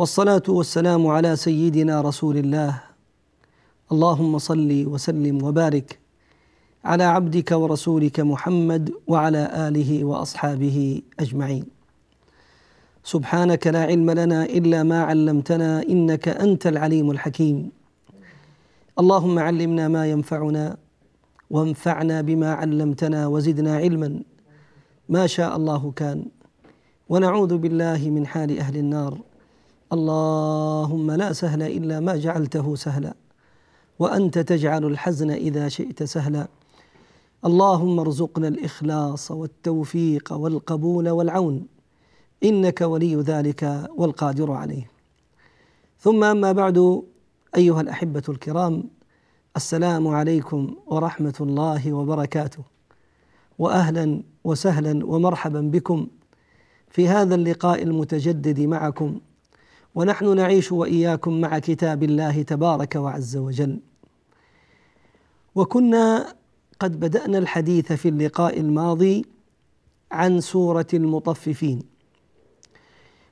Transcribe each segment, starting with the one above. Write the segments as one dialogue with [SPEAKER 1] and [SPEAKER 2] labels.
[SPEAKER 1] والصلاة والسلام على سيدنا رسول الله. اللهم صل وسلم وبارك على عبدك ورسولك محمد وعلى آله وأصحابه أجمعين. سبحانك لا علم لنا إلا ما علمتنا إنك أنت العليم الحكيم. اللهم علمنا ما ينفعنا وانفعنا بما علمتنا وزدنا علما. ما شاء الله كان. ونعوذ بالله من حال أهل النار. اللهم لا سهل إلا ما جعلته سهلا وأنت تجعل الحزن إذا شئت سهلا. اللهم ارزقنا الإخلاص والتوفيق والقبول والعون إنك ولي ذلك والقادر عليه. ثم أما بعد أيها الأحبة الكرام السلام عليكم ورحمة الله وبركاته. واهلا وسهلا ومرحبا بكم في هذا اللقاء المتجدد معكم. ونحن نعيش وإياكم مع كتاب الله تبارك وعز وجل. وكنا قد بدأنا الحديث في اللقاء الماضي عن سورة المطففين.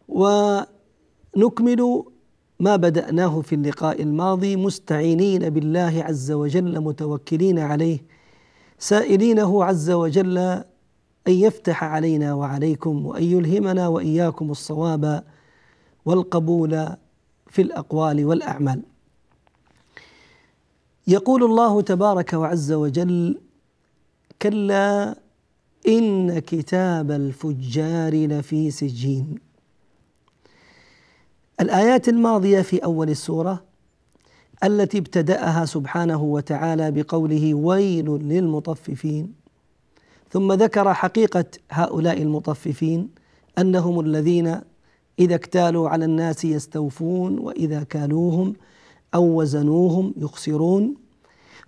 [SPEAKER 1] ونكمل ما بدأناه في اللقاء الماضي مستعينين بالله عز وجل متوكلين عليه سائلينه عز وجل أن يفتح علينا وعليكم وأن يلهمنا وإياكم الصواب. والقبول في الأقوال والأعمال. يقول الله تبارك وعز وجل كلا إن كتاب الفجار لفي سجين. الآيات الماضية في أول السورة التي ابتدأها سبحانه وتعالى بقوله ويل للمطففين. ثم ذكر حقيقة هؤلاء المطففين أنهم الذين إذا اكتالوا على الناس يستوفون وإذا كالوهم أو وزنوهم يخسرون.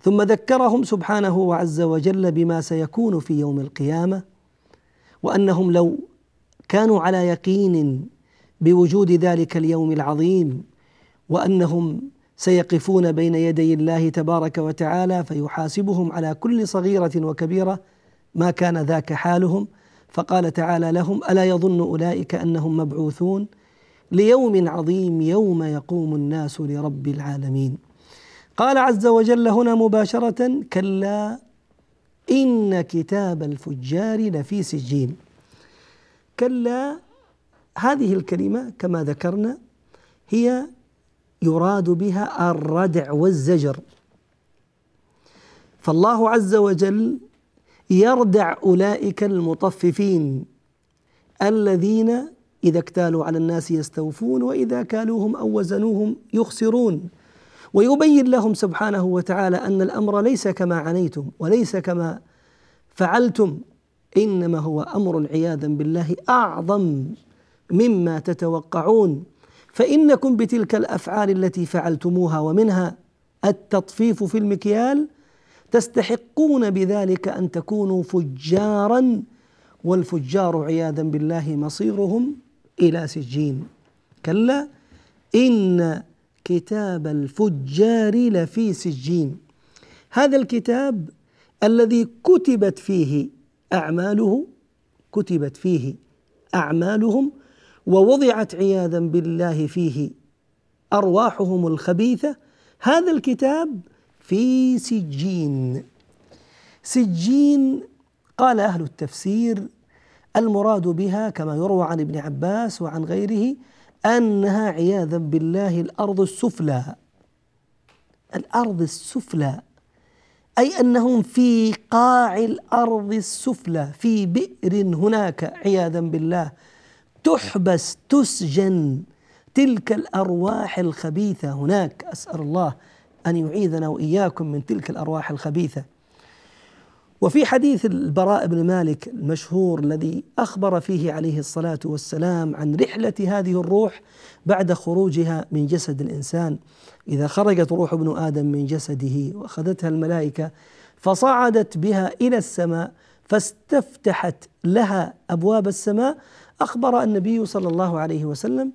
[SPEAKER 1] ثم ذكرهم سبحانه وعز وجل بما سيكون في يوم القيامة وأنهم لو كانوا على يقين بوجود ذلك اليوم العظيم وأنهم سيقفون بين يدي الله تبارك وتعالى فيحاسبهم على كل صغيرة وكبيرة ما كان ذاك حالهم. فقال تعالى لهم ألا يظن أولئك أنهم مبعوثون؟ ليوم عظيم يوم يقوم الناس لرب العالمين. قال عز وجل هنا مباشرة كلا إن كتاب الفجار لفي سجين. كلا هذه الكلمة كما ذكرنا هي يراد بها الردع والزجر. فالله عز وجل يردع أولئك المطففين الذين إذا اكتالوا على الناس يستوفون وإذا كالوهم أو وزنوهم يخسرون. ويبين لهم سبحانه وتعالى أن الأمر ليس كما عنيتم وليس كما فعلتم إنما هو أمر عياذا بالله أعظم مما تتوقعون. فإنكم بتلك الأفعال التي فعلتموها ومنها التطفيف في المكيال تستحقون بذلك أن تكونوا فجارا والفجار عياذا بالله مصيرهم إلى سجين. كلا إن كتاب الفجار لفي سجين. هذا الكتاب الذي كتبت فيه أعماله كتبت فيه أعمالهم ووضعت عياذا بالله فيه أرواحهم الخبيثة هذا الكتاب في سجين. سجين قال أهل التفسير المراد بها كما يروى عن ابن عباس وعن غيره أنها عياذا بالله الأرض السفلى. الأرض السفلى. أي أنهم في قاع الأرض السفلى في بئر هناك عياذا بالله. تحبس تسجن. تلك الأرواح الخبيثة هناك أسأل الله. أن يعيذنا وإياكم من تلك الأرواح الخبيثة. وفي حديث البراء بن مالك المشهور الذي أخبر فيه عليه الصلاة والسلام عن رحلة هذه الروح بعد خروجها من جسد الإنسان. إذا خرجت روح ابن آدم من جسده وأخذتها الملائكة فصعدت بها إلى السماء فاستفتحت لها أبواب السماء. أخبر النبي صلى الله عليه وسلم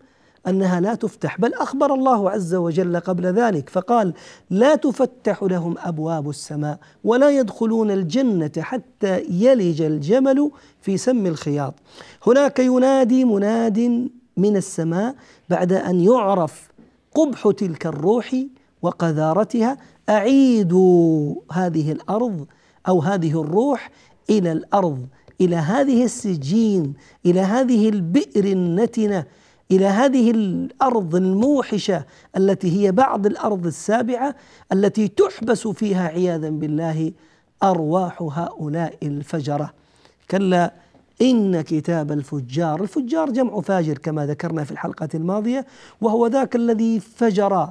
[SPEAKER 1] أنها لا تفتح بل أخبر الله عز وجل قبل ذلك فقال لا تفتح لهم أبواب السماء ولا يدخلون الجنة حتى يلج الجمل في سم الخياط. هناك ينادي مناد من السماء بعد أن يعرف قبح تلك الروح وقذارتها أعيدوا هذه الأرض أو هذه الروح إلى الأرض إلى هذه السجين إلى هذه البئر النتنة إلى هذه الأرض الموحشة التي هي بعض الأرض السابعة التي تحبس فيها عياذا بالله أرواح هؤلاء الفجرة. كلا إن كتاب الفجار الفجار جمع فاجر كما ذكرنا في الحلقة الماضية وهو ذاك الذي فجر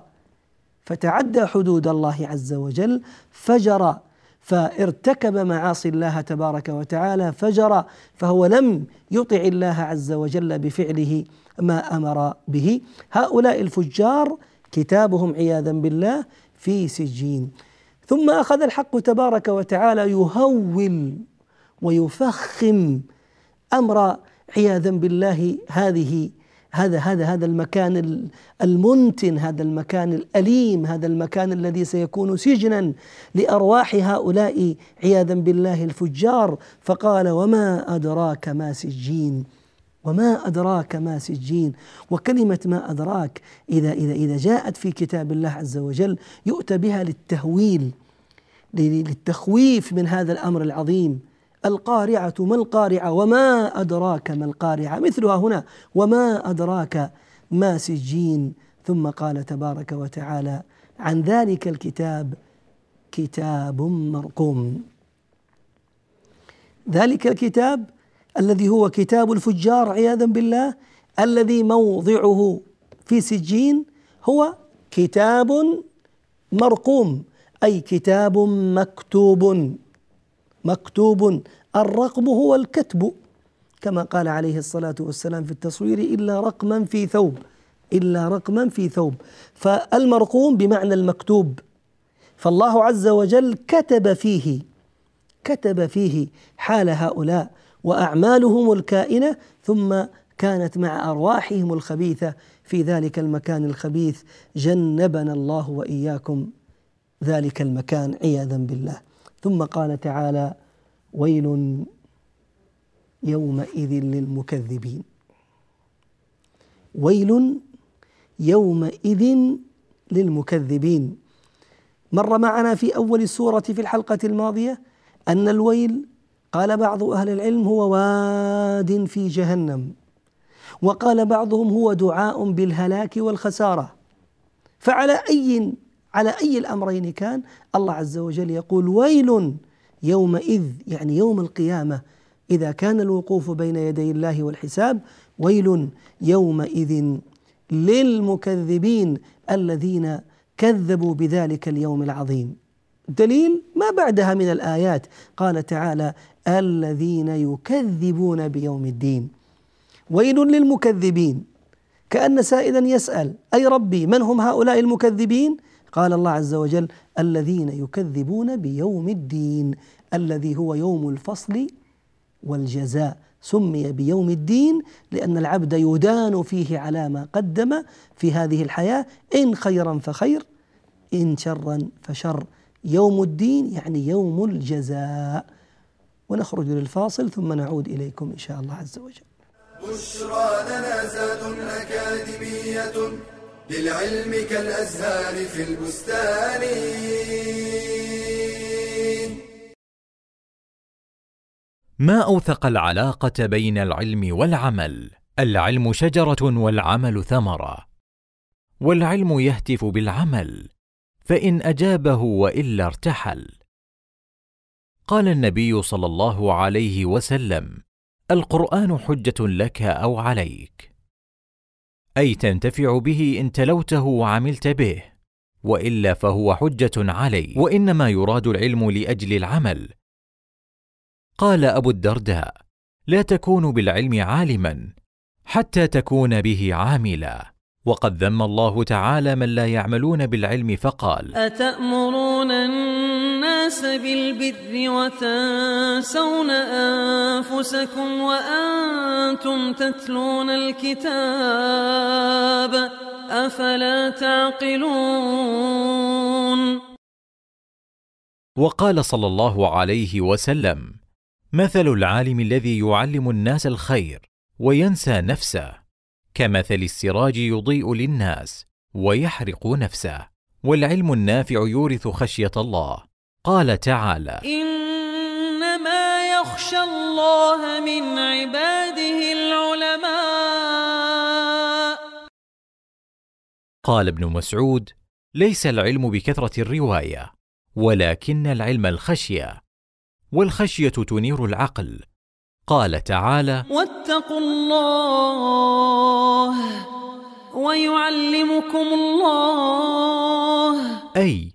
[SPEAKER 1] فتعدى حدود الله عز وجل فجر فارتكب معاصي الله تبارك وتعالى فجر فهو لم يطع الله عز وجل بفعله ما أمر به. هؤلاء الفجار كتابهم عياذا بالله في سجين. ثم أخذ الحق تبارك وتعالى يهول ويفخم أمر عياذا بالله هذه هذا هذا هذا المكان المنتن هذا المكان الأليم هذا المكان الذي سيكون سجنا لأرواح هؤلاء عياذا بالله الفجار. فقال وما أدراك ما سجين؟ وما أدراك ما سجين؟ وكلمة ما أدراك إذا إذا إذا جاءت في كتاب الله عز وجل يؤتى بها للتهويل للتخويف من هذا الأمر العظيم. القارعة ما القارعة؟ وما أدراك ما القارعة؟ مثلها هنا وما أدراك ما سجين؟ ثم قال تبارك وتعالى عن ذلك الكتاب كتاب مرقوم. ذلك الكتاب الذي هو كتاب الفجار عياذا بالله الذي موضعه في سجين هو كتاب مرقوم أي كتاب مكتوب. مكتوب الرقم هو الكتب كما قال عليه الصلاة والسلام في التصوير إلا رقما في ثوب إلا رقما في ثوب. فالمرقوم بمعنى المكتوب. فالله عز وجل كتب فيه كتب فيه حال هؤلاء وأعمالهم الكائنة ثم كانت مع أرواحهم الخبيثة. في ذلك المكان الخبيث جنبنا الله وإياكم. ذلك المكان عياذا بالله. ثم قال تعالى ويل يومئذ للمكذبين. ويل يومئذ للمكذبين. مر معنا في أول السوره في الحلقة الماضية أن الويل قال بعض أهل العلم هو واد في جهنم وقال بعضهم هو دعاء بالهلاك والخسارة. فعلى أي على أي الأمرين كان الله عز وجل يقول ويل يومئذ يعني يوم القيامة إذا كان الوقوف بين يدي الله والحساب ويل يومئذ للمكذبين الذين كذبوا بذلك اليوم العظيم. دليل ما بعدها من الآيات. قال تعالى الذين يكذبون بيوم الدين. ويل للمكذبين. كأن سائلا يسأل أي ربي من هم هؤلاء المكذبين؟ قال الله عز وجل الذين يكذبون بيوم الدين الذي هو يوم الفصل والجزاء. سمي بيوم الدين لأن العبد يدان فيه على ما قدم في هذه الحياة إن خيرا فخير إن شرا فشر. يوم الدين يعني يوم الجزاء. ونخرج للفاصل ثم نعود إليكم إن شاء الله عز وجل.
[SPEAKER 2] بشرى لنا زاد أكاديمية للعلم كالأزهار في البستان.
[SPEAKER 3] ما أوثق العلاقة بين العلم والعمل؟ العلم شجرة والعمل ثمرة. والعلم يهتف بالعمل فإن أجابه وإلا ارتحل. قال النبي صلى الله عليه وسلم القرآن حجة لك أو عليك. أي تنتفع به إن تلوته وعملت به وإلا فهو حجة علي وإنما يراد العلم لأجل العمل. قال أبو الدرداء لا تكون بالعلم عالما حتى تكون به عاملا. وقد ذم الله تعالى من لا يعملون بالعلم فقال
[SPEAKER 4] أتأمرون الناس بالبر وتنسون أنفسكم وأنتم تتلون الكتاب أفلا تعقلون
[SPEAKER 3] وقال صلى الله عليه وسلم مثل العالم الذي يعلم الناس الخير وينسى نفسه كمثل السراج يضيء للناس ويحرق نفسه والعلم النافع يورث خشية الله. قال تعالى
[SPEAKER 4] إنما يخشى الله من عباده العلماء.
[SPEAKER 3] قال ابن مسعود ليس العلم بكثرة الرواية ولكن العلم الخشية والخشية تنير العقل. قال تعالى
[SPEAKER 4] واتقوا الله ويعلمكم الله.
[SPEAKER 3] أي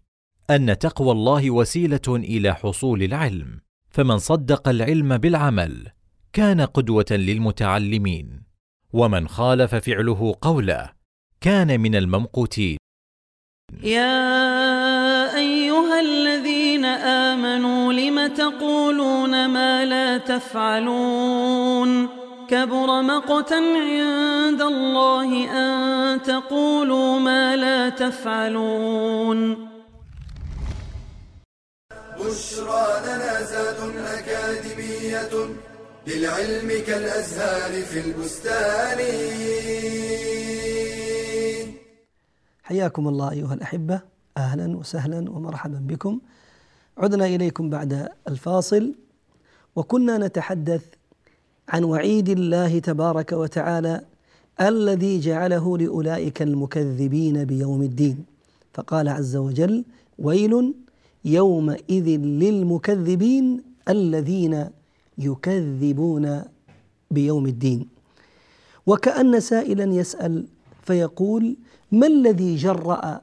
[SPEAKER 3] أن تقوى الله وسيلة إلى حصول العلم فمن صدق العلم بالعمل كان قدوة للمتعلمين. ومن خالف فعله قوله كان من الممقوتين.
[SPEAKER 4] يا أيها الذين آمنوا لم تقولون ما لا تفعلون؟ كبر مقتا عند الله أن تقولوا ما لا تفعلون.
[SPEAKER 2] بشرى لنا زاد أكاديمية للعلم كالأزهار في البستان.
[SPEAKER 1] حياكم الله أيها الأحبة. أهلا وسهلا ومرحبا بكم. عدنا إليكم بعد الفاصل. وكنا نتحدث عن وعيد الله تبارك وتعالى الذي جعله لأولئك المكذبين بيوم الدين. فقال عز وجل ويل يومئذ للمكذبين الذين يكذبون بيوم الدين. وكأن سائلا يسأل فيقول ما الذي جرأ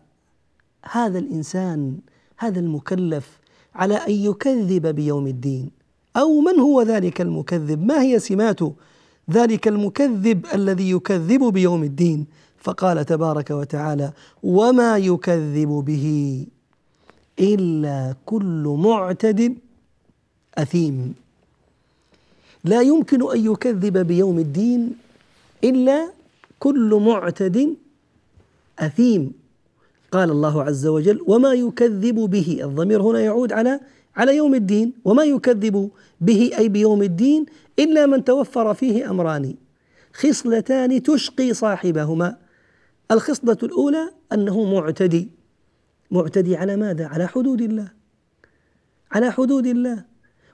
[SPEAKER 1] هذا الإنسان هذا المكلف على أن يكذب بيوم الدين؟ أو من هو ذلك المكذب؟ ما هي سمات ذلك المكذب الذي يكذب بيوم الدين. فقال تبارك وتعالى وما يكذب به إلا كل معتد أثيم. لا يمكن أن يكذب بيوم الدين إلا كل معتد أثيم. قال الله عز وجل وما يكذب به. الضمير هنا يعود على على يوم الدين. وما يكذب به أي بيوم الدين إلا من توفر فيه أمران. خصلتان تشقي صاحبهما. الخصلة الأولى أنه معتدي. معتدي على ماذا؟ على حدود الله. على حدود الله.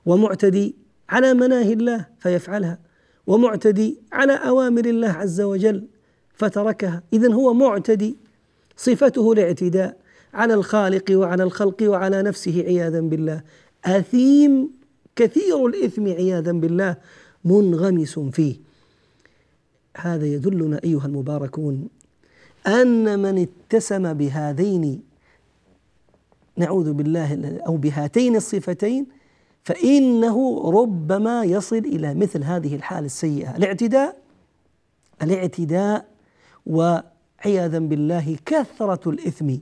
[SPEAKER 1] ومعتدي على مناهي الله فيفعلها. ومعتدي على أوامر الله عز وجل فتركها. إذن هو معتدي صفته الاعتداء على الخالق وعلى الخلق وعلى نفسه عياذا بالله. أثيم كثير الإثم عياذا بالله منغمس فيه. هذا يدلنا أيها المباركون أن من اتسم بهذين نعوذ بالله أو بهاتين الصفتين فإنه ربما يصل إلى مثل هذه الحالة السيئة. الاعتداء الاعتداء و عياذا بالله كثرة الإثم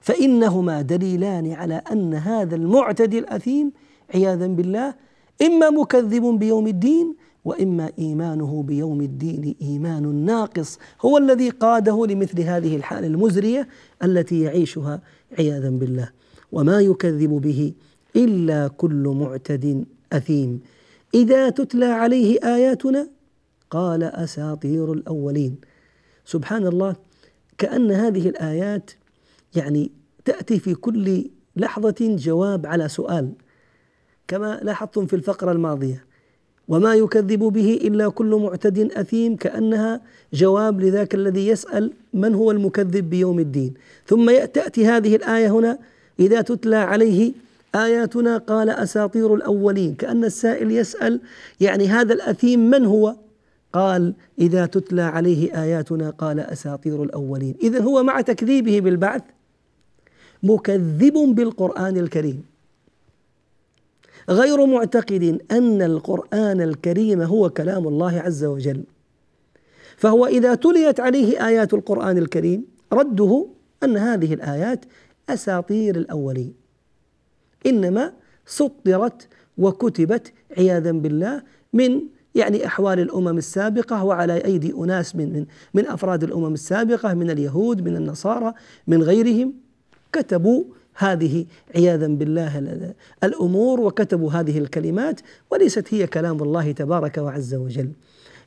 [SPEAKER 1] فإنهما دليلان على أن هذا المعتدي الأثيم عياذا بالله إما مكذب بيوم الدين وإما إيمانه بيوم الدين إيمان ناقص هو الذي قاده لمثل هذه الحالة المزرية التي يعيشها عياذا بالله. وما يكذب به إلا كل معتد أثيم. إذا تتلى عليه آياتنا قال أساطير الأولين. سبحان الله كأن هذه الآيات يعني تأتي في كل لحظة جواب على سؤال. كما لاحظتم في الفقرة الماضية وما يكذب به إلا كل معتد أثيم كأنها جواب لذاك الذي يسأل من هو المكذب بيوم الدين. ثم تأتي هذه الآية هنا إذا تتلى عليه آياتنا قال أساطير الأولين. كأن السائل يسأل يعني هذا الأثيم من هو؟ قال إذا تتلى عليه آياتنا قال أساطير الأولين. اذا هو مع تكذيبه بالبعث مكذب بالقرآن الكريم. غير معتقد أن القرآن الكريم هو كلام الله عز وجل. فهو إذا تليت عليه آيات القرآن الكريم رده أن هذه الآيات أساطير الأولين إنما سطرت وكتبت عياذا بالله من يعني أحوال الأمم السابقة وعلى أيدي أناس من من من أفراد الأمم السابقة من اليهود من النصارى من غيرهم كتبوا هذه عياذا بالله الأمور وكتبوا هذه الكلمات وليست هي كلام الله تبارك وعز وجل.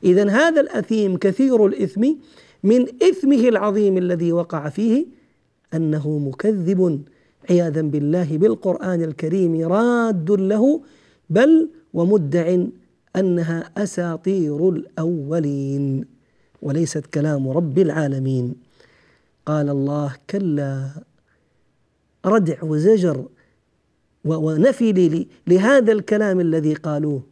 [SPEAKER 1] اذا هذا الأثيم كثير الإثم من إثمه العظيم الذي وقع فيه أنه مكذب عياذا بالله بالقرآن الكريم راد له بل ومدع أنها أساطير الأولين وليست كلام رب العالمين. قال الله كلا ردع وزجر ونفي لهذا الكلام الذي قالوه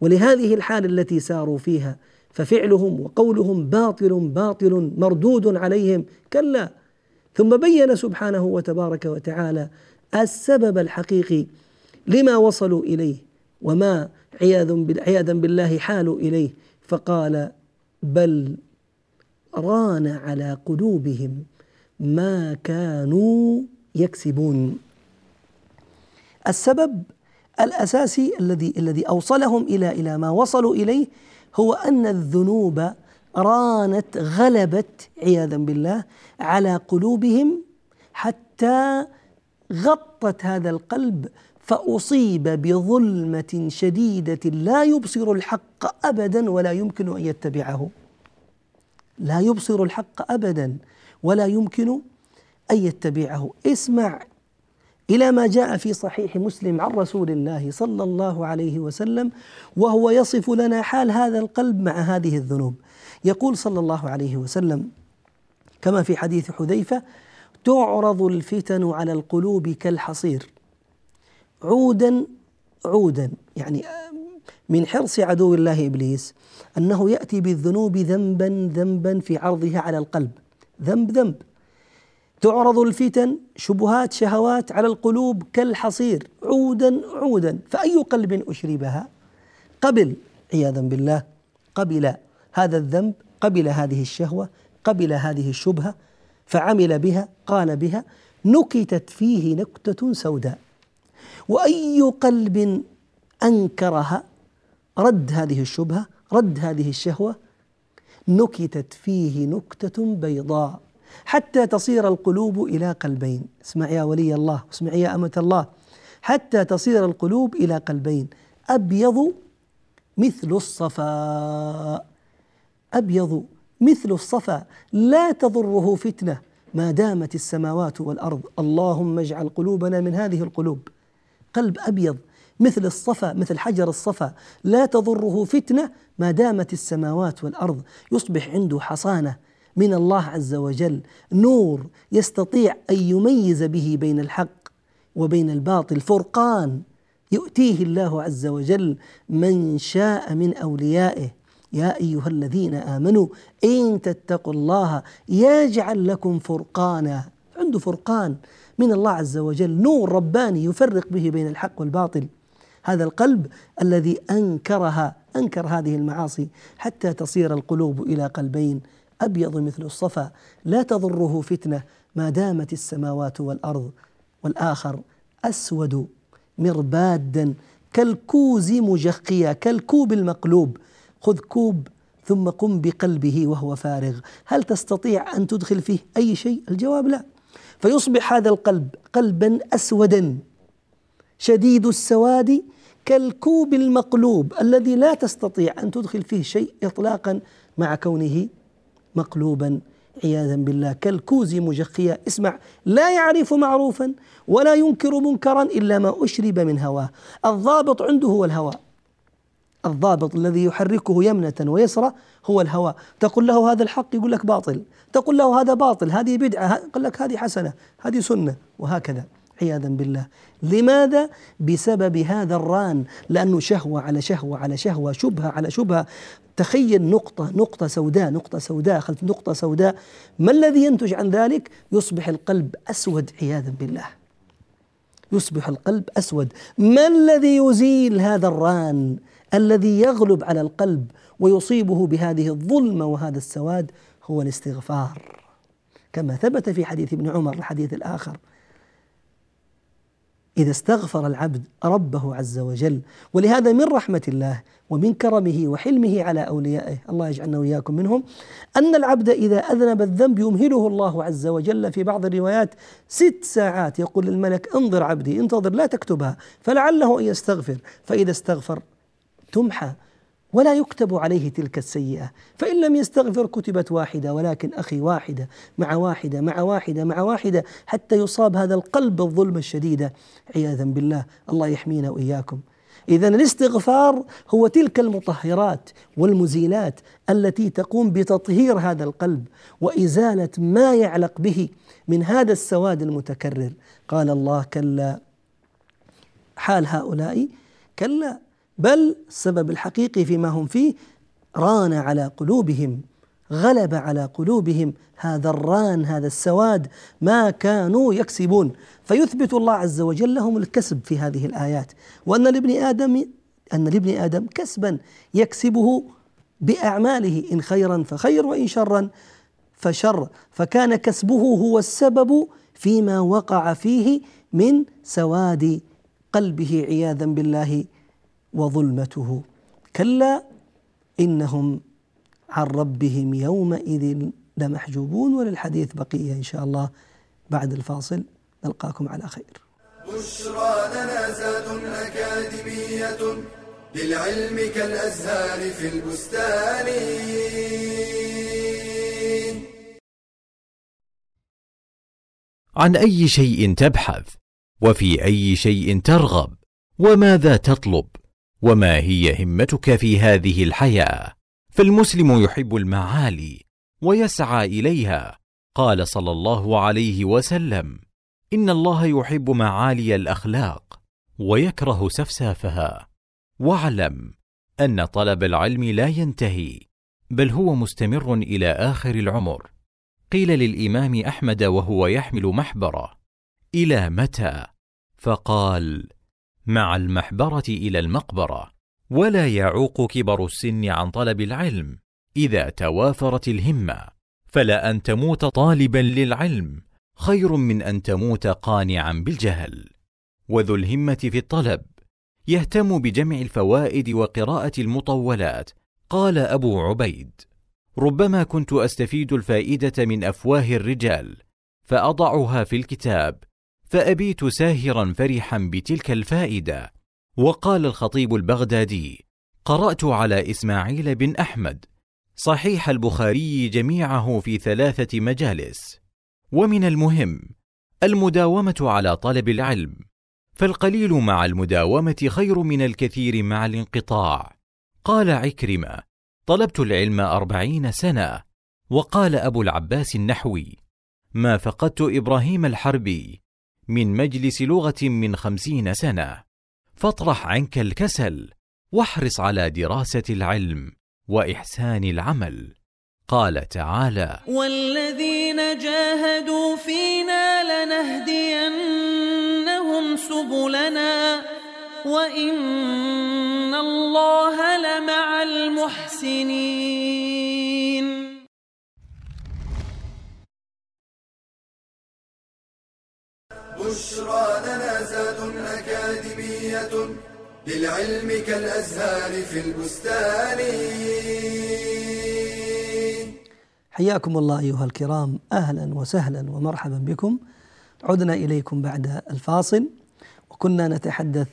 [SPEAKER 1] ولهذه الحال التي ساروا فيها ففعلهم وقولهم باطل باطل مردود عليهم. كلا ثم بين سبحانه وتبارك وتعالى السبب الحقيقي لما وصلوا إليه وما عياذا بالله حالوا إليه فقال بل ران على قلوبهم ما كانوا يكسبون. السبب الأساسي الذي الذي أوصلهم إلى إلى ما وصلوا إليه هو أن الذنوب رانت غلبت عياذا بالله على قلوبهم حتى غطت هذا القلب فأصيب بظلمة شديدة لا يبصر الحق ابدا ولا يمكن أن يتبعه. لا يبصر الحق ابدا ولا يمكن أن يتبعه. اسمع إلى ما جاء في صحيح مسلم عن رسول الله صلى الله عليه وسلم وهو يصف لنا حال هذا القلب مع هذه الذنوب. يقول صلى الله عليه وسلم كما في حديث حذيفة تعرض الفتن على القلوب كالحصير. عودا عودا يعني من حرص عدو الله إبليس أنه يأتي بالذنوب ذنبا ذنبا في عرضها على القلب. ذنب ذنب. تعرض الفتن شبهات شهوات على القلوب كالحصير. عودا عودا. فأي قلب أشربها؟ قبل عياذا بالله قبل هذا الذنب قبل هذه الشهوة قبل هذه الشبهة فعمل بها قال بها نكتت فيه نكتة سوداء. وأي قلب أنكرها رد هذه الشبهة رد هذه الشهوة نكتت فيه نكتة بيضاء. حتى تصير القلوب إلى قلبين. اسمع يا ولي الله اسمع يا أمة الله. حتى تصير القلوب إلى قلبين. أبيض مثل الصفاء. أبيض مثل الصفا لا تضره فتنة. ما دامت السماوات والأرض اللهم اجعل قلوبنا من هذه القلوب. قلب أبيض مثل الصفا مثل حجر الصفا لا تضره فتنة. ما دامت السماوات والأرض يصبح عنده حصانة. من الله عز وجل نور يستطيع أن يميز به بين الحق وبين الباطل. فرقان يؤتيه الله عز وجل من شاء من أوليائه. يا أيها الذين آمنوا إن تتقوا الله يجعل لكم فرقانا. عنده فرقان من الله عز وجل نور رباني يفرق به بين الحق والباطل. هذا القلب الذي أنكرها أنكر هذه المعاصي حتى تصير القلوب إلى قلبين أبيض مثل الصفا. لا تضره فتنة ما دامت السماوات والأرض والآخر أسود مربادا كالكوز مجخيا كالكوب المقلوب. خذ كوب ثم قم بقلبه وهو فارغ. هل تستطيع أن تدخل فيه أي شيء؟ الجواب لا. فيصبح هذا القلب قلبا اسودا شديد السواد كالكوب المقلوب الذي لا تستطيع أن تدخل فيه شيء اطلاقا مع كونه مقلوبا. عياذا بالله كالكوز مجخيا اسمع لا يعرف معروفا ولا ينكر منكرا إلا ما أشرب من هواه. الضابط عنده هو الهوى الضابط الذي يحركه يمنة ويسرى هو الهوى. تقول له هذا الحق يقول لك باطل. تقول له هذا باطل هذه بدعة يقول لك هذه حسنة هذه سنة وهكذا. عياذا بالله. لماذا؟ بسبب هذا الران لأنه شهوة على شهوة على شهوة شبهة على شبهة. تخيل نقطة نقطة سوداء نقطة سوداء خلف نقطة سوداء. ما الذي ينتج عن ذلك؟ يصبح القلب أسود عياذا بالله. يصبح القلب أسود. ما الذي يزيل هذا الران؟ الذي يغلب على القلب ويصيبه بهذه الظلمة وهذا السواد هو الاستغفار. كما ثبت في حديث ابن عمر الحديث الآخر. إذا استغفر العبد ربه عز وجل ولهذا من رحمة الله ومن كرمه وحلمه على أوليائه الله يجعلنا وإياكم منهم أن العبد إذا أذنب الذنب يمهله الله عز وجل في بعض الروايات ست ساعات. يقول للملك انظر عبدي انتظر لا تكتبها فلعله أن يستغفر. فإذا استغفر تمحى ولا يكتب عليه تلك السيئة. فإن لم يستغفر كتبت واحدة ولكن أخي واحدة مع واحدة مع واحدة مع واحدة حتى يصاب هذا القلب الظلمة الشديدة عياذا بالله الله يحمينا وإياكم. إذا الاستغفار هو تلك المطهرات والمزيلات التي تقوم بتطهير هذا القلب وإزالة ما يعلق به من هذا السواد المتكرر. قال الله كلا. حال هؤلاء كلا. بل السبب الحقيقي فيما هم فيه ران على قلوبهم غلب على قلوبهم هذا الران هذا السواد ما كانوا يكسبون. فيثبت الله عز وجل لهم الكسب في هذه الآيات. وأن لابن آدم أن لابن آدم كسبا يكسبه بأعماله إن خيرا فخير وإن شرا فشر. فكان كسبه هو السبب فيما وقع فيه من سواد قلبه عياذا بالله. وظلمته. كلا إنهم عن ربهم يومئذ لمحجوبون وللحديث بقية إن شاء الله بعد الفاصل. نلقاكم على خير.
[SPEAKER 2] بشرى لنا زاد أكاديمية للعلم كالأزهار في البستان.
[SPEAKER 3] عن أي شيء تبحث؟ وفي أي شيء ترغب؟ وماذا تطلب؟ وما هي همتك في هذه الحياة؟ فالمسلم يحب المعالي ويسعى إليها. قال صلى الله عليه وسلم إن الله يحب معالي الأخلاق ويكره سفسافها. واعلم أن طلب العلم لا ينتهي بل هو مستمر إلى آخر العمر. قيل للإمام أحمد وهو يحمل محبره إلى متى؟ فقال مع المحبرة إلى المقبرة. ولا يعوق كبر السن عن طلب العلم. إذا توافرت الهمة فلا أن تموت طالبا للعلم. خير من أن تموت قانعا بالجهل. وذو الهمة في الطلب. يهتم بجمع الفوائد وقراءة المطولات. قال أبو عبيد. ربما كنت أستفيد الفائدة من أفواه الرجال فأضعها في الكتاب. فأبيت ساهرا فرحا بتلك الفائدة. وقال الخطيب البغدادي قرأت على إسماعيل بن أحمد. صحيح البخاري جميعه في ثلاثة مجالس. ومن المهم المداومة على طلب العلم. فالقليل مع المداومة خير من الكثير مع الانقطاع. قال عكرمة طلبت العلم أربعين سنة. وقال أبو العباس النحوي ما فقدت إبراهيم الحربي. من مجلس لغة من خمسين سنة. فاطرح عنك الكسل واحرص على دراسة العلم وإحسان العمل. قال تعالى
[SPEAKER 4] والذين جاهدوا فينا لنهدينهم سبلنا وإن الله لمع المحسنين.
[SPEAKER 2] للعلم كالأزهار في البستان.
[SPEAKER 1] حياكم الله أيها الكرام. أهلا وسهلا ومرحبا بكم. عدنا إليكم بعد الفاصل وكنا نتحدث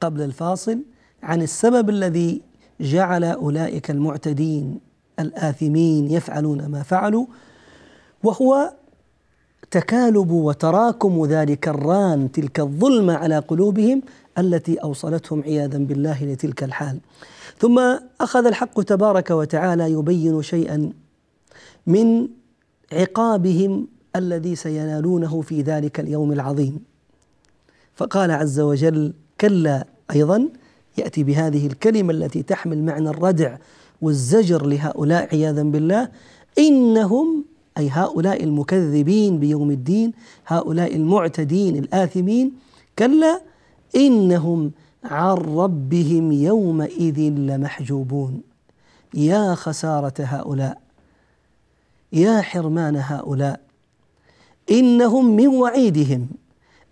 [SPEAKER 1] قبل الفاصل عن السبب الذي جعل أولئك المعتدين الآثمين يفعلون ما فعلوا وهو تكالب وتراكم ذلك الران تلك الظلمة على قلوبهم التي أوصلتهم عياذا بالله لتلك الحال. ثم أخذ الحق تبارك وتعالى يبين شيئا من عقابهم الذي سينالونه في ذلك اليوم العظيم. فقال عز وجل كلا أيضا يأتي بهذه الكلمة التي تحمل معنى الردع والزجر لهؤلاء عياذا بالله. إنهم أي هؤلاء المكذبين بيوم الدين هؤلاء المعتدين الآثمين كلا إنهم عن ربهم يومئذ لمحجوبون. يا خسارة هؤلاء يا حرمان هؤلاء إنهم من وعيدهم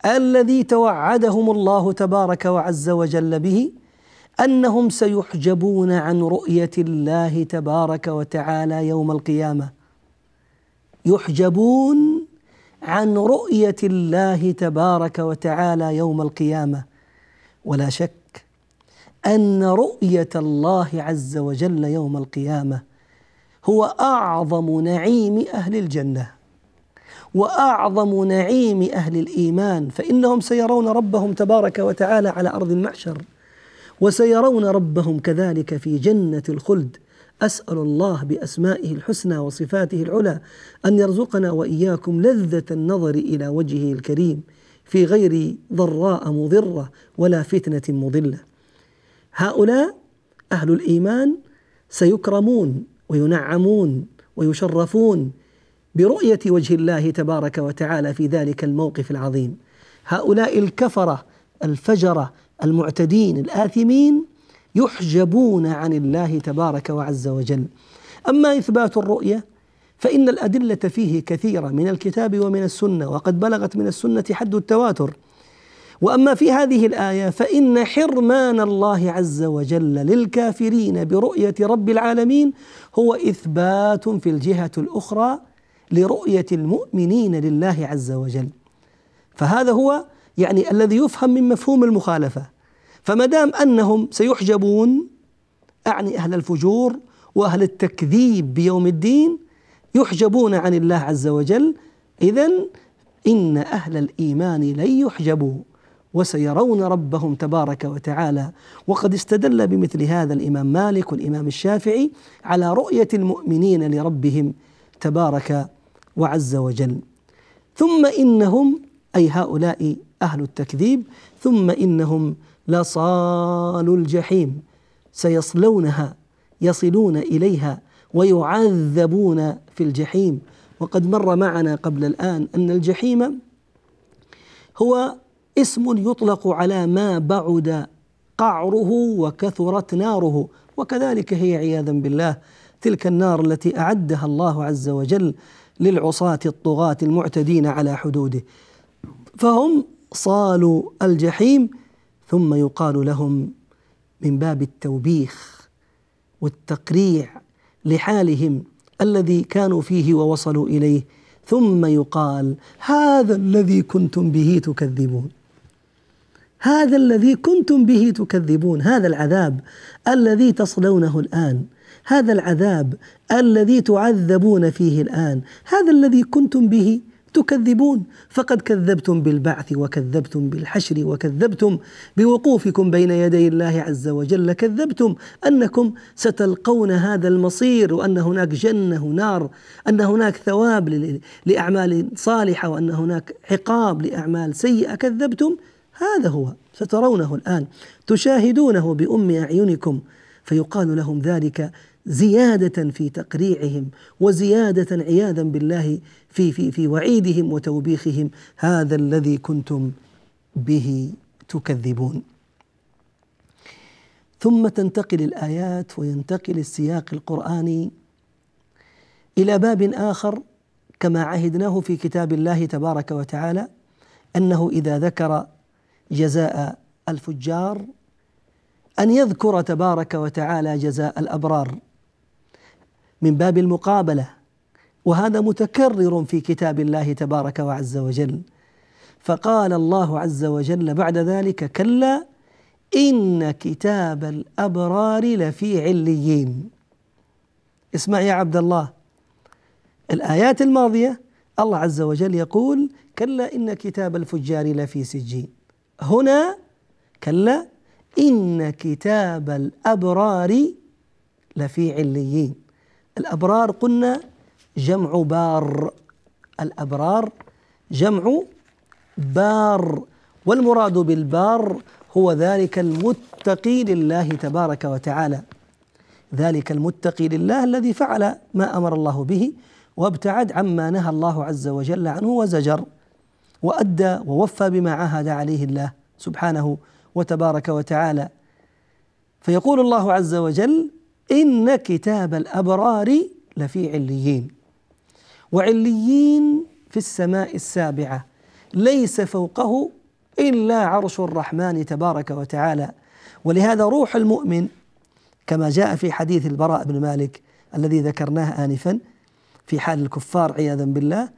[SPEAKER 1] الذي توعدهم الله تبارك وعز وجل به أنهم سيحجبون عن رؤية الله تبارك وتعالى يوم القيامة. يحجبون عن رؤية الله تبارك وتعالى يوم القيامة. ولا شك أن رؤية الله عز وجل يوم القيامة هو أعظم نعيم أهل الجنة وأعظم نعيم أهل الإيمان فإنهم سيرون ربهم تبارك وتعالى على أرض المحشر وسيرون ربهم كذلك في جنة الخلد. أسأل الله بأسمائه الحسنى وصفاته العلى أن يرزقنا وإياكم لذة النظر إلى وجهه الكريم. في غير ضراء مضرة ولا فتنة مضلة. هؤلاء أهل الإيمان سيكرمون وينعمون ويشرفون برؤية وجه الله تبارك وتعالى في ذلك الموقف العظيم. هؤلاء الكفرة الفجرة المعتدين الآثمين يحجبون عن الله تبارك وعز وجل. أما إثبات الرؤية فإن الأدلة فيه كثيرة من الكتاب ومن السنة وقد بلغت من السنة حد التواتر. وأما في هذه الآية فإن حرمان الله عز وجل للكافرين برؤية رب العالمين هو إثبات في الجهة الأخرى لرؤية المؤمنين لله عز وجل. فهذا هو يعني الذي يفهم من مفهوم المخالفة. فما دام أنهم سيحجبون أعني أهل الفجور وأهل التكذيب بيوم الدين يحجبون عن الله عز وجل. اذا إن أهل الإيمان لن يحجبوا وسيرون ربهم تبارك وتعالى. وقد استدل بمثل هذا الإمام مالك والإمام الشافعي على رؤية المؤمنين لربهم تبارك وعز وجل. ثم إنهم أي هؤلاء أهل التكذيب ثم إنهم لصال الجحيم. سيصلونها يصلون إليها ويعذبون في الجحيم. وقد مر معنا قبل الآن أن الجحيم هو اسم يطلق على ما بعد قعره وكثرت ناره. وكذلك هي عياذا بالله تلك النار التي أعدها الله عز وجل للعصاة الطغاة المعتدين على حدوده. فهم صالوا الجحيم ثم يقال لهم من باب التوبيخ والتقريع. لحالهم الذي كانوا فيه ووصلوا إليه. ثم يقال هذا الذي كنتم به تكذبون. هذا الذي كنتم به تكذبون هذا العذاب الذي تصلونه الآن. هذا العذاب الذي تعذبون فيه الآن. هذا الذي كنتم به تكذبون فقد كذبتم بالبعث وكذبتم بالحشر وكذبتم بوقوفكم بين يدي الله عز وجل. كذبتم أنكم ستلقون هذا المصير وأن هناك جنة ونار أن هناك ثواب لأعمال صالحة وأن هناك عقاب لأعمال سيئة. كذبتم؟ هذا هو سترونه الآن. تشاهدونه بأم أعينكم فيقال لهم ذلك زيادة في تقريعهم وزيادة عياذا بالله في في في وعيدهم وتوبيخهم هذا الذي كنتم به تكذبون. ثم تنتقل الآيات وينتقل السياق القرآني إلى باب آخر كما عهدناه في كتاب الله تبارك وتعالى أنه إذا ذكر جزاء الفجار أن يذكر تبارك وتعالى جزاء الأبرار من باب المقابلة. وهذا متكرر في كتاب الله تبارك وعز وجل. فقال الله عز وجل بعد ذلك كلا إن كتاب الأبرار لفي عليين. اسمع يا عبد الله الآيات الماضية الله عز وجل يقول كلا إن كتاب الفجار لفي سجين. هنا كلا إن كتاب الأبرار لفي عليين. الأبرار قلنا جمع بار. الأبرار جمع بار. والمراد بالبار هو ذلك المتقي لله تبارك وتعالى. ذلك المتقي لله الذي فعل ما أمر الله به وابتعد عما نهى الله عز وجل عنه وزجر وأدى ووفى بما عاهد عليه الله سبحانه وتبارك وتعالى. فيقول الله عز وجل ان كتاب الابرار لفي عليين. وعليين في السماء السابعه. ليس فوقه الا عرش الرحمن تبارك وتعالى. ولهذا روح المؤمن كما جاء في حديث البراء بن مالك الذي ذكرناه انفا في حال الكفار عياذا بالله.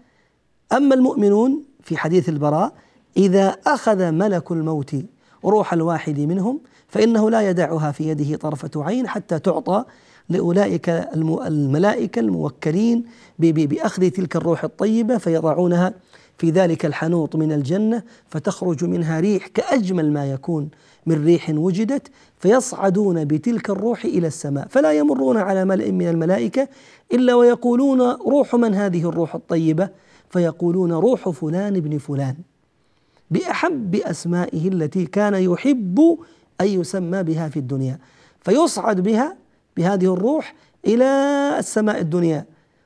[SPEAKER 1] أما المؤمنون في حديث البراء إذا أخذ ملك الموت روح الواحد منهم فإنه لا يدعها في يده طرفة عين حتى تعطى لأولئك الملائكة الموكلين بأخذ تلك الروح الطيبة فيضعونها في ذلك الحنوط من الجنة فتخرج منها ريح كأجمل ما يكون من ريح وجدت فيصعدون بتلك الروح إلى السماء. فلا يمرون على ملئ من الملائكة إلا ويقولون روح من هذه الروح الطيبة؟ فيقولون روح فلان ابن فلان. بأحب أسمائه التي كان يحب ان يسمى بها في الدنيا. فيصعد بها بهذه الروح إلى السماء الدنيا.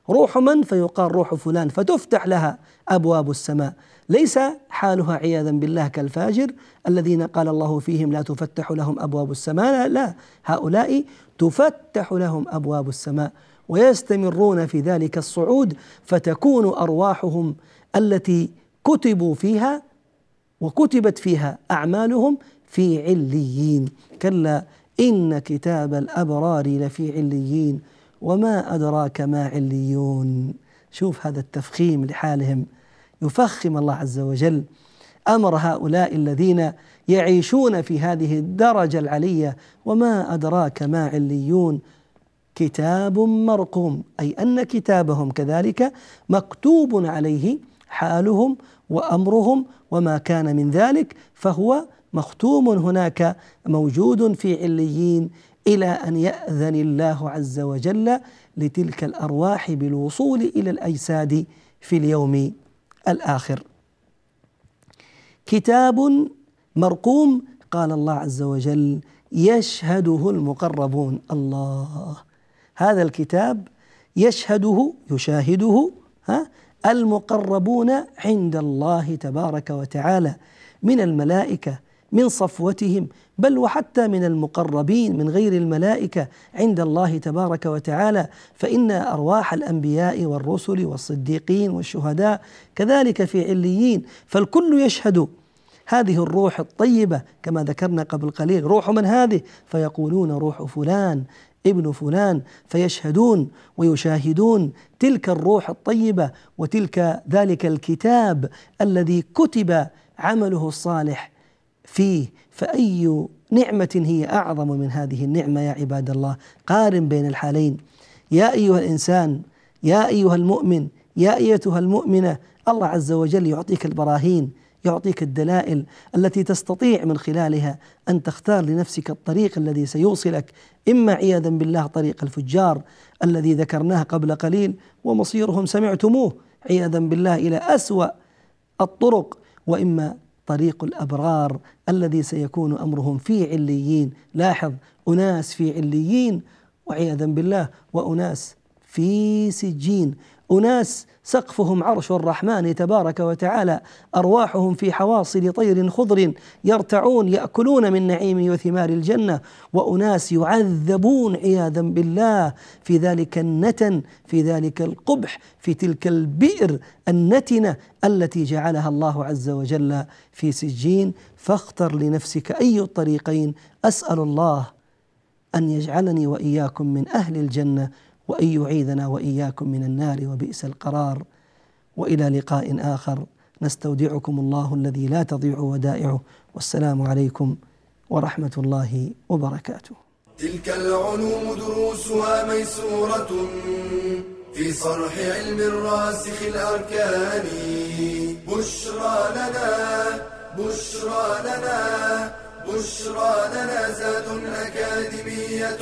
[SPEAKER 1] روح من؟ فيقال روح فلان. فتفتح لها أبواب السماء. ليس حالها عياذا بالله كالفاجر الذين قال الله فيهم لا تفتح لهم أبواب السماء. لا, لا. هؤلاء تفتح لهم أبواب السماء ويستمرون في ذلك الصعود فتكون أرواحهم التي كتبوا فيها وكتبت فيها أعمالهم في عليين. كلا إن كتاب الأبرار لفي عليين. وما أدراك ما عليون. شوف هذا التفخيم لحالهم. يفخم الله عز وجل. أمر هؤلاء الذين يعيشون في هذه الدرجة العلية. وما أدراك ما عليون. كتاب مرقوم. أي أن كتابهم كذلك مكتوب عليه حالهم وأمرهم وما كان من ذلك. فهو مختوم هناك موجود في عليين إلى أن يأذن الله عز وجل لتلك الأرواح بالوصول إلى الأجساد في اليوم الآخر. كتاب مرقوم قال الله عز وجل يشهده المقربون. الله! هذا الكتاب يشهده يشاهده ها المقربون عند الله تبارك وتعالى من الملائكة من صفوتهم بل وحتى من المقربين من غير الملائكة عند الله تبارك وتعالى فإن أرواح الأنبياء والرسل والصديقين والشهداء كذلك في عليين فالكل يشهد هذه الروح الطيبة كما ذكرنا قبل قليل روح من هذه؟ فيقولون روح فلان ابن فلان فيشهدون ويشاهدون تلك الروح الطيبة وتلك ذلك الكتاب الذي كتب عمله الصالح فيه فأي نعمة هي أعظم من هذه النعمة يا عباد الله؟ قارن بين الحالين. يا أيها الإنسان يا أيها المؤمن يا أيتها المؤمنة الله عز وجل يعطيك البراهين يعطيك الدلائل التي تستطيع من خلالها أن تختار لنفسك الطريق الذي سيوصلك إما عياذا بالله طريق الفجار الذي ذكرناه قبل قليل ومصيرهم سمعتموه عياذا بالله إلى أسوأ الطرق وإما طريق الأبرار الذي سيكون أمرهم في عليين. لاحظ أناس في عليين وعياذا بالله وأناس في سجين. أناس سقفهم عرش الرحمن تبارك وتعالى أرواحهم في حواصل طير خضر يرتعون يأكلون من نعيم وثمار الجنة وأناس يعذبون عياذا بالله. في ذلك النتن في ذلك القبح في تلك البئر النتنة التي جعلها الله عز وجل في سجين. فاختر لنفسك أي الطريقين. أسأل الله أن يجعلني وإياكم من أهل الجنة وإن يعيذنا وإياكم من النار وبئس القرار. وإلى لقاء آخر. نستودعكم الله الذي لا تضيع ودائعه. والسلام عليكم ورحمة الله وبركاته.
[SPEAKER 2] تلك العلوم دروسها ميسورة في صرح علم الراسخ الأركان. بشرى لنا بشرى لنا بشرى لنا زاد أكاديمية.